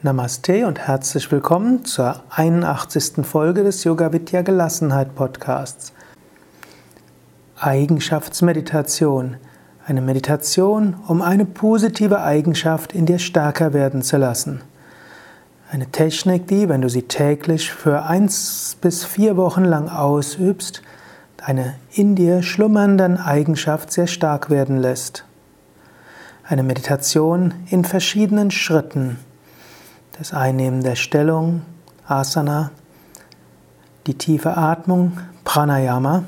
Namaste und herzlich willkommen zur 81. Folge des Yoga Vidya Gelassenheit Podcasts. Eigenschaftsmeditation. Eine Meditation, um eine positive Eigenschaft in dir stärker werden zu lassen. Eine Technik, die, wenn du sie täglich für eins bis vier Wochen lang ausübst, eine in dir schlummernden Eigenschaft sehr stark werden lässt. Eine Meditation in verschiedenen Schritten das Einnehmen der Stellung, Asana, die tiefe Atmung, Pranayama,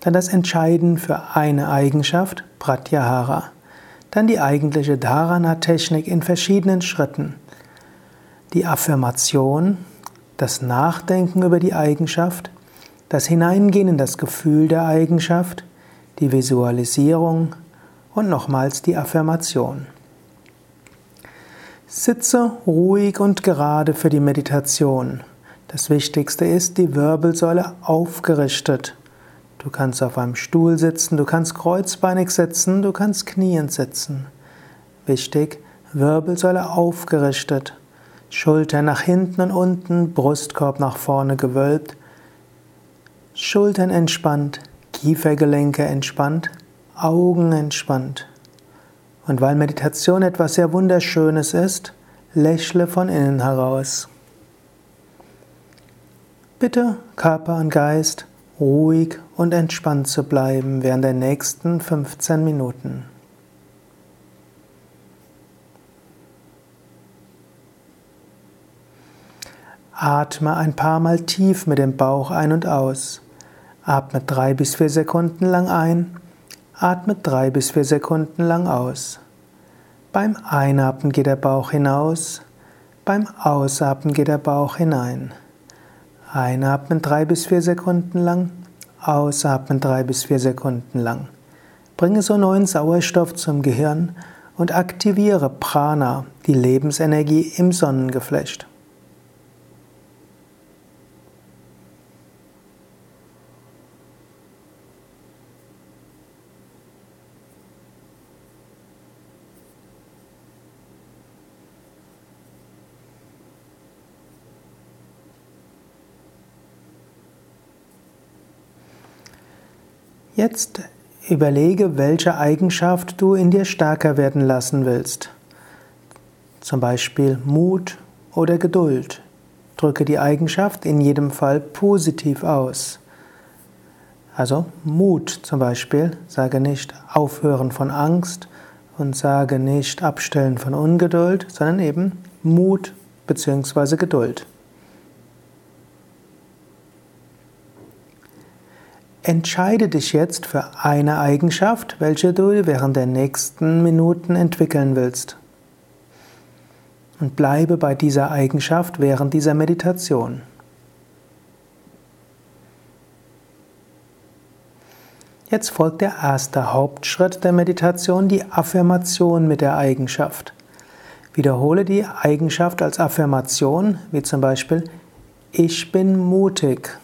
dann das Entscheiden für eine Eigenschaft, Pratyahara, dann die eigentliche Dharana-Technik in verschiedenen Schritten, die Affirmation, das Nachdenken über die Eigenschaft, das Hineingehen in das Gefühl der Eigenschaft, die Visualisierung und nochmals die Affirmation. Sitze ruhig und gerade für die Meditation. Das Wichtigste ist die Wirbelsäule aufgerichtet. Du kannst auf einem Stuhl sitzen, du kannst kreuzbeinig sitzen, du kannst kniend sitzen. Wichtig, Wirbelsäule aufgerichtet. Schultern nach hinten und unten, Brustkorb nach vorne gewölbt. Schultern entspannt, Kiefergelenke entspannt, Augen entspannt. Und weil Meditation etwas sehr Wunderschönes ist, lächle von innen heraus. Bitte Körper und Geist ruhig und entspannt zu bleiben während der nächsten 15 Minuten. Atme ein paar Mal tief mit dem Bauch ein und aus. Atme drei bis vier Sekunden lang ein Atme drei bis vier Sekunden lang aus. Beim Einatmen geht der Bauch hinaus, beim Ausatmen geht der Bauch hinein. Einatmen drei bis vier Sekunden lang, ausatmen drei bis vier Sekunden lang. Bringe so neuen Sauerstoff zum Gehirn und aktiviere Prana, die Lebensenergie im Sonnengeflecht. Jetzt überlege, welche Eigenschaft du in dir stärker werden lassen willst. Zum Beispiel Mut oder Geduld. Drücke die Eigenschaft in jedem Fall positiv aus. Also Mut zum Beispiel, sage nicht aufhören von Angst und sage nicht abstellen von Ungeduld, sondern eben Mut bzw. Geduld. Entscheide dich jetzt für eine Eigenschaft, welche du während der nächsten Minuten entwickeln willst. Und bleibe bei dieser Eigenschaft während dieser Meditation. Jetzt folgt der erste Hauptschritt der Meditation, die Affirmation mit der Eigenschaft. Wiederhole die Eigenschaft als Affirmation, wie zum Beispiel Ich bin mutig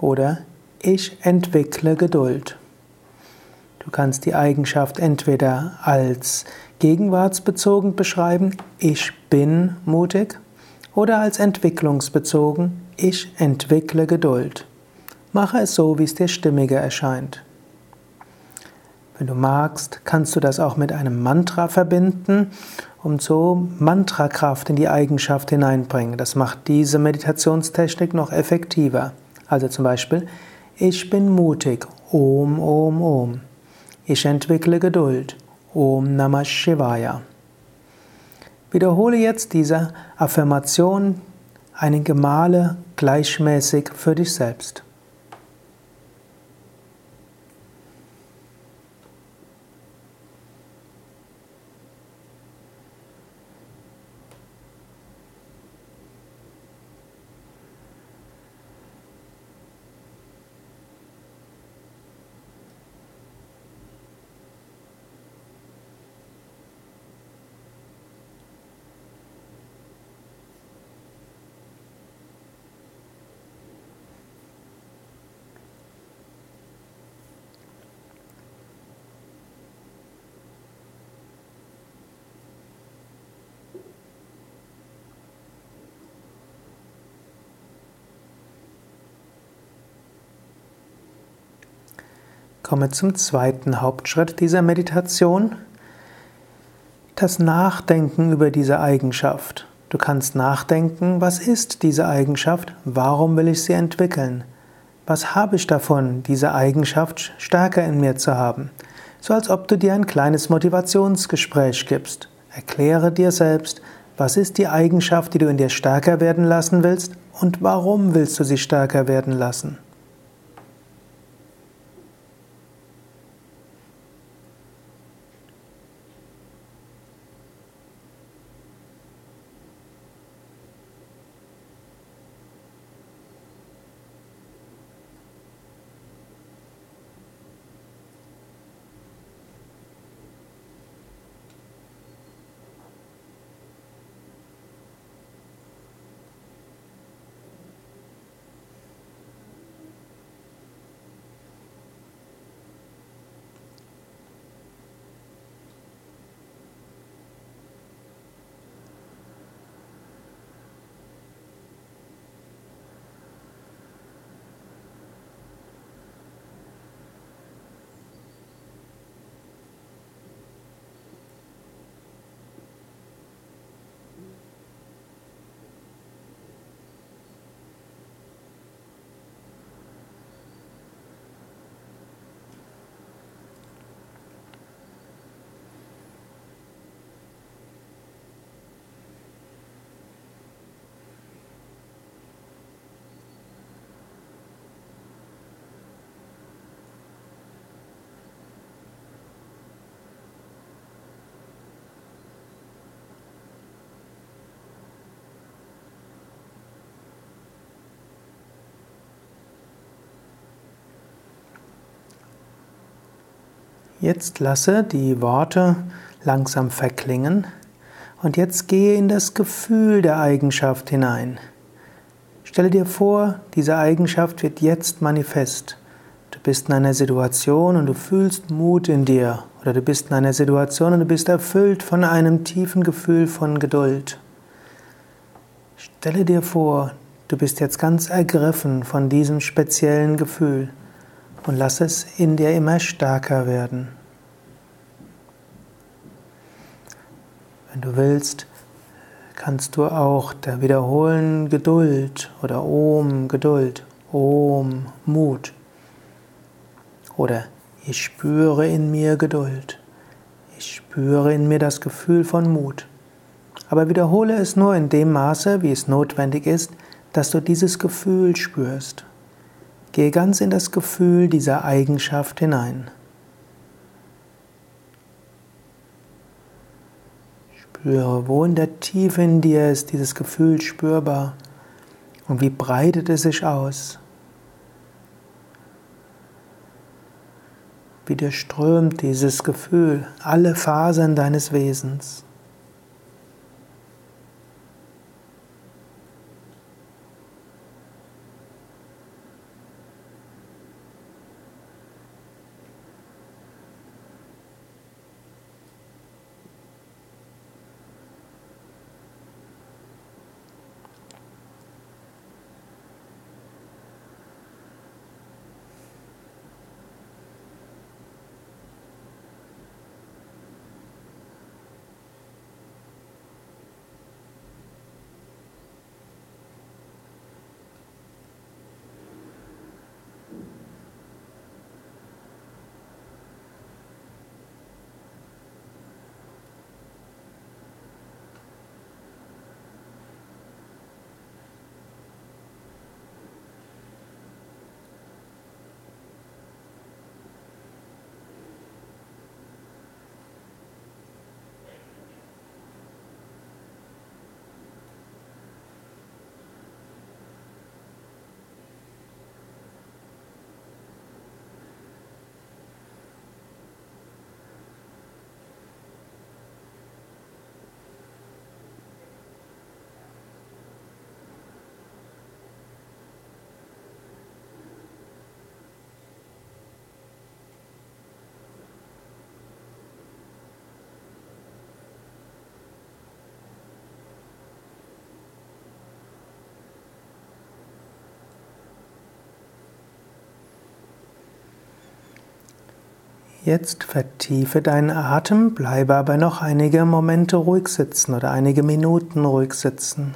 oder ich entwickle Geduld. Du kannst die Eigenschaft entweder als gegenwartsbezogen beschreiben, ich bin mutig, oder als entwicklungsbezogen, ich entwickle Geduld. Mache es so, wie es dir stimmiger erscheint. Wenn du magst, kannst du das auch mit einem Mantra verbinden und so Mantrakraft in die Eigenschaft hineinbringen. Das macht diese Meditationstechnik noch effektiver. Also zum Beispiel, ich bin mutig. Om, Om, Om. Ich entwickle Geduld. Om Namah Shivaya. Wiederhole jetzt diese Affirmation einige Male gleichmäßig für dich selbst. Komme zum zweiten Hauptschritt dieser Meditation, das Nachdenken über diese Eigenschaft. Du kannst nachdenken, was ist diese Eigenschaft, warum will ich sie entwickeln, was habe ich davon, diese Eigenschaft stärker in mir zu haben, so als ob du dir ein kleines Motivationsgespräch gibst. Erkläre dir selbst, was ist die Eigenschaft, die du in dir stärker werden lassen willst und warum willst du sie stärker werden lassen. Jetzt lasse die Worte langsam verklingen und jetzt gehe in das Gefühl der Eigenschaft hinein. Stelle dir vor, diese Eigenschaft wird jetzt manifest. Du bist in einer Situation und du fühlst Mut in dir oder du bist in einer Situation und du bist erfüllt von einem tiefen Gefühl von Geduld. Stelle dir vor, du bist jetzt ganz ergriffen von diesem speziellen Gefühl und lass es in dir immer stärker werden. Wenn du willst, kannst du auch da wiederholen Geduld oder Om Geduld, Om Mut. Oder ich spüre in mir Geduld. Ich spüre in mir das Gefühl von Mut. Aber wiederhole es nur in dem Maße, wie es notwendig ist, dass du dieses Gefühl spürst. Gehe ganz in das Gefühl dieser Eigenschaft hinein. Spüre, wo in der Tiefe in dir ist dieses Gefühl spürbar und wie breitet es sich aus. Wie durchströmt dieses Gefühl alle Fasern deines Wesens. Jetzt vertiefe deinen Atem, bleibe aber noch einige Momente ruhig sitzen oder einige Minuten ruhig sitzen.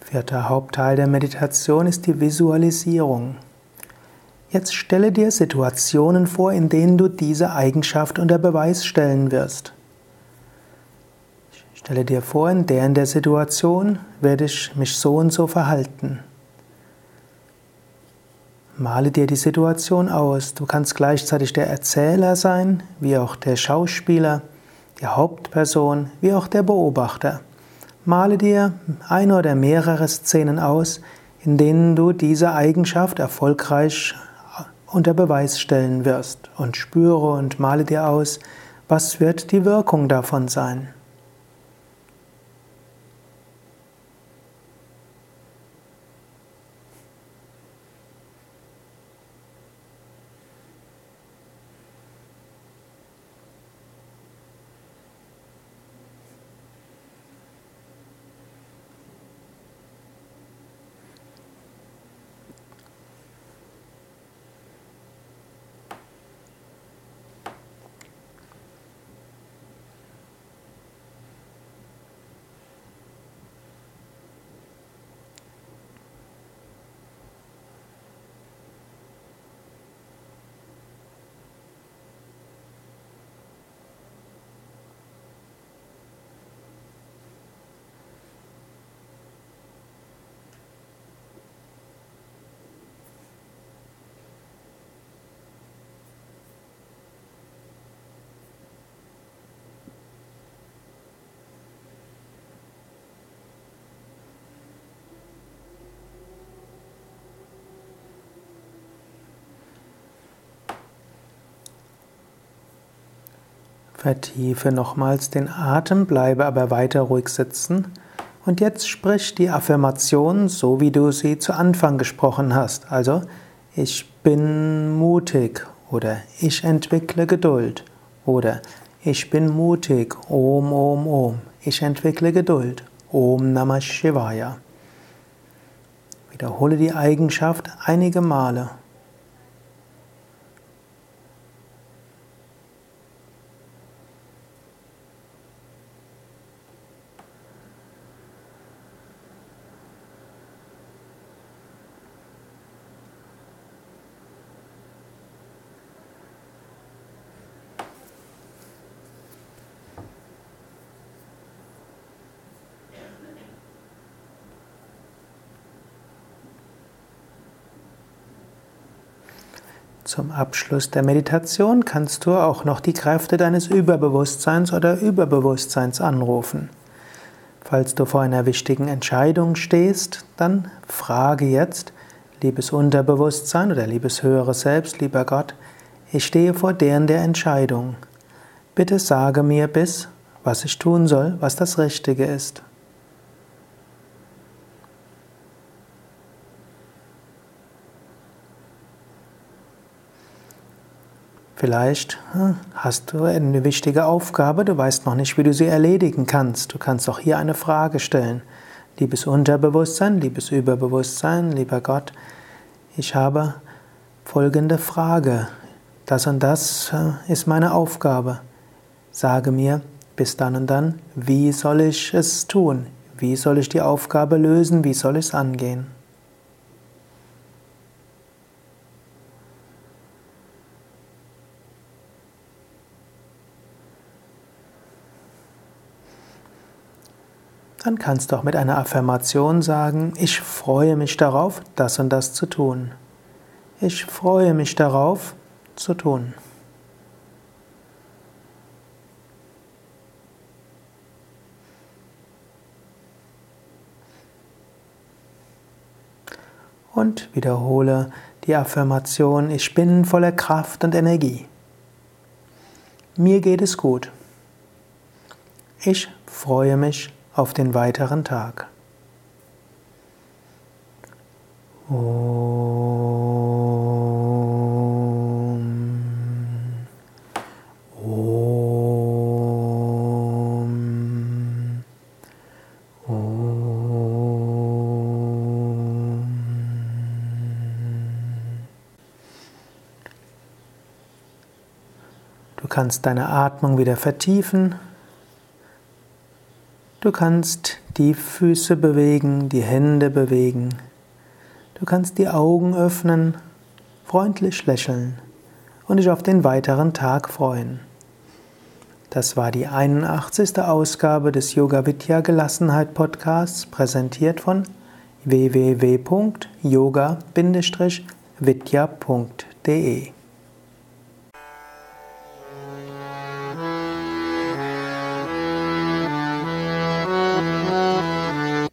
Vierter Hauptteil der Meditation ist die Visualisierung. Jetzt stelle dir Situationen vor, in denen du diese Eigenschaft unter Beweis stellen wirst. Stelle dir vor, in der in der Situation werde ich mich so und so verhalten. Male dir die Situation aus. Du kannst gleichzeitig der Erzähler sein, wie auch der Schauspieler, die Hauptperson, wie auch der Beobachter. Male dir eine oder mehrere Szenen aus, in denen du diese Eigenschaft erfolgreich unter Beweis stellen wirst und spüre und male dir aus, was wird die Wirkung davon sein. Vertiefe nochmals den Atem, bleibe aber weiter ruhig sitzen. Und jetzt sprich die Affirmation so, wie du sie zu Anfang gesprochen hast. Also, ich bin mutig oder ich entwickle Geduld oder ich bin mutig, Om, Om, Om. Ich entwickle Geduld, Om Namah Shivaya. Wiederhole die Eigenschaft einige Male. Zum Abschluss der Meditation kannst du auch noch die Kräfte deines Überbewusstseins oder Überbewusstseins anrufen. Falls du vor einer wichtigen Entscheidung stehst, dann frage jetzt, liebes Unterbewusstsein oder liebes höhere Selbst, lieber Gott, ich stehe vor deren der Entscheidung. Bitte sage mir bis, was ich tun soll, was das Richtige ist. Vielleicht hm, hast du eine wichtige Aufgabe, du weißt noch nicht, wie du sie erledigen kannst. Du kannst auch hier eine Frage stellen. Liebes Unterbewusstsein, liebes Überbewusstsein, lieber Gott, ich habe folgende Frage. Das und das hm, ist meine Aufgabe. Sage mir bis dann und dann, wie soll ich es tun? Wie soll ich die Aufgabe lösen? Wie soll ich es angehen? Dann kannst du auch mit einer Affirmation sagen, ich freue mich darauf, das und das zu tun. Ich freue mich darauf, zu tun. Und wiederhole die Affirmation, ich bin voller Kraft und Energie. Mir geht es gut. Ich freue mich auf den weiteren Tag. Om. Om. Om. Du kannst deine Atmung wieder vertiefen. Du kannst die Füße bewegen, die Hände bewegen. Du kannst die Augen öffnen, freundlich lächeln und dich auf den weiteren Tag freuen. Das war die 81. Ausgabe des Yoga Vidya Gelassenheit Podcasts, präsentiert von www.yoga-vidya.de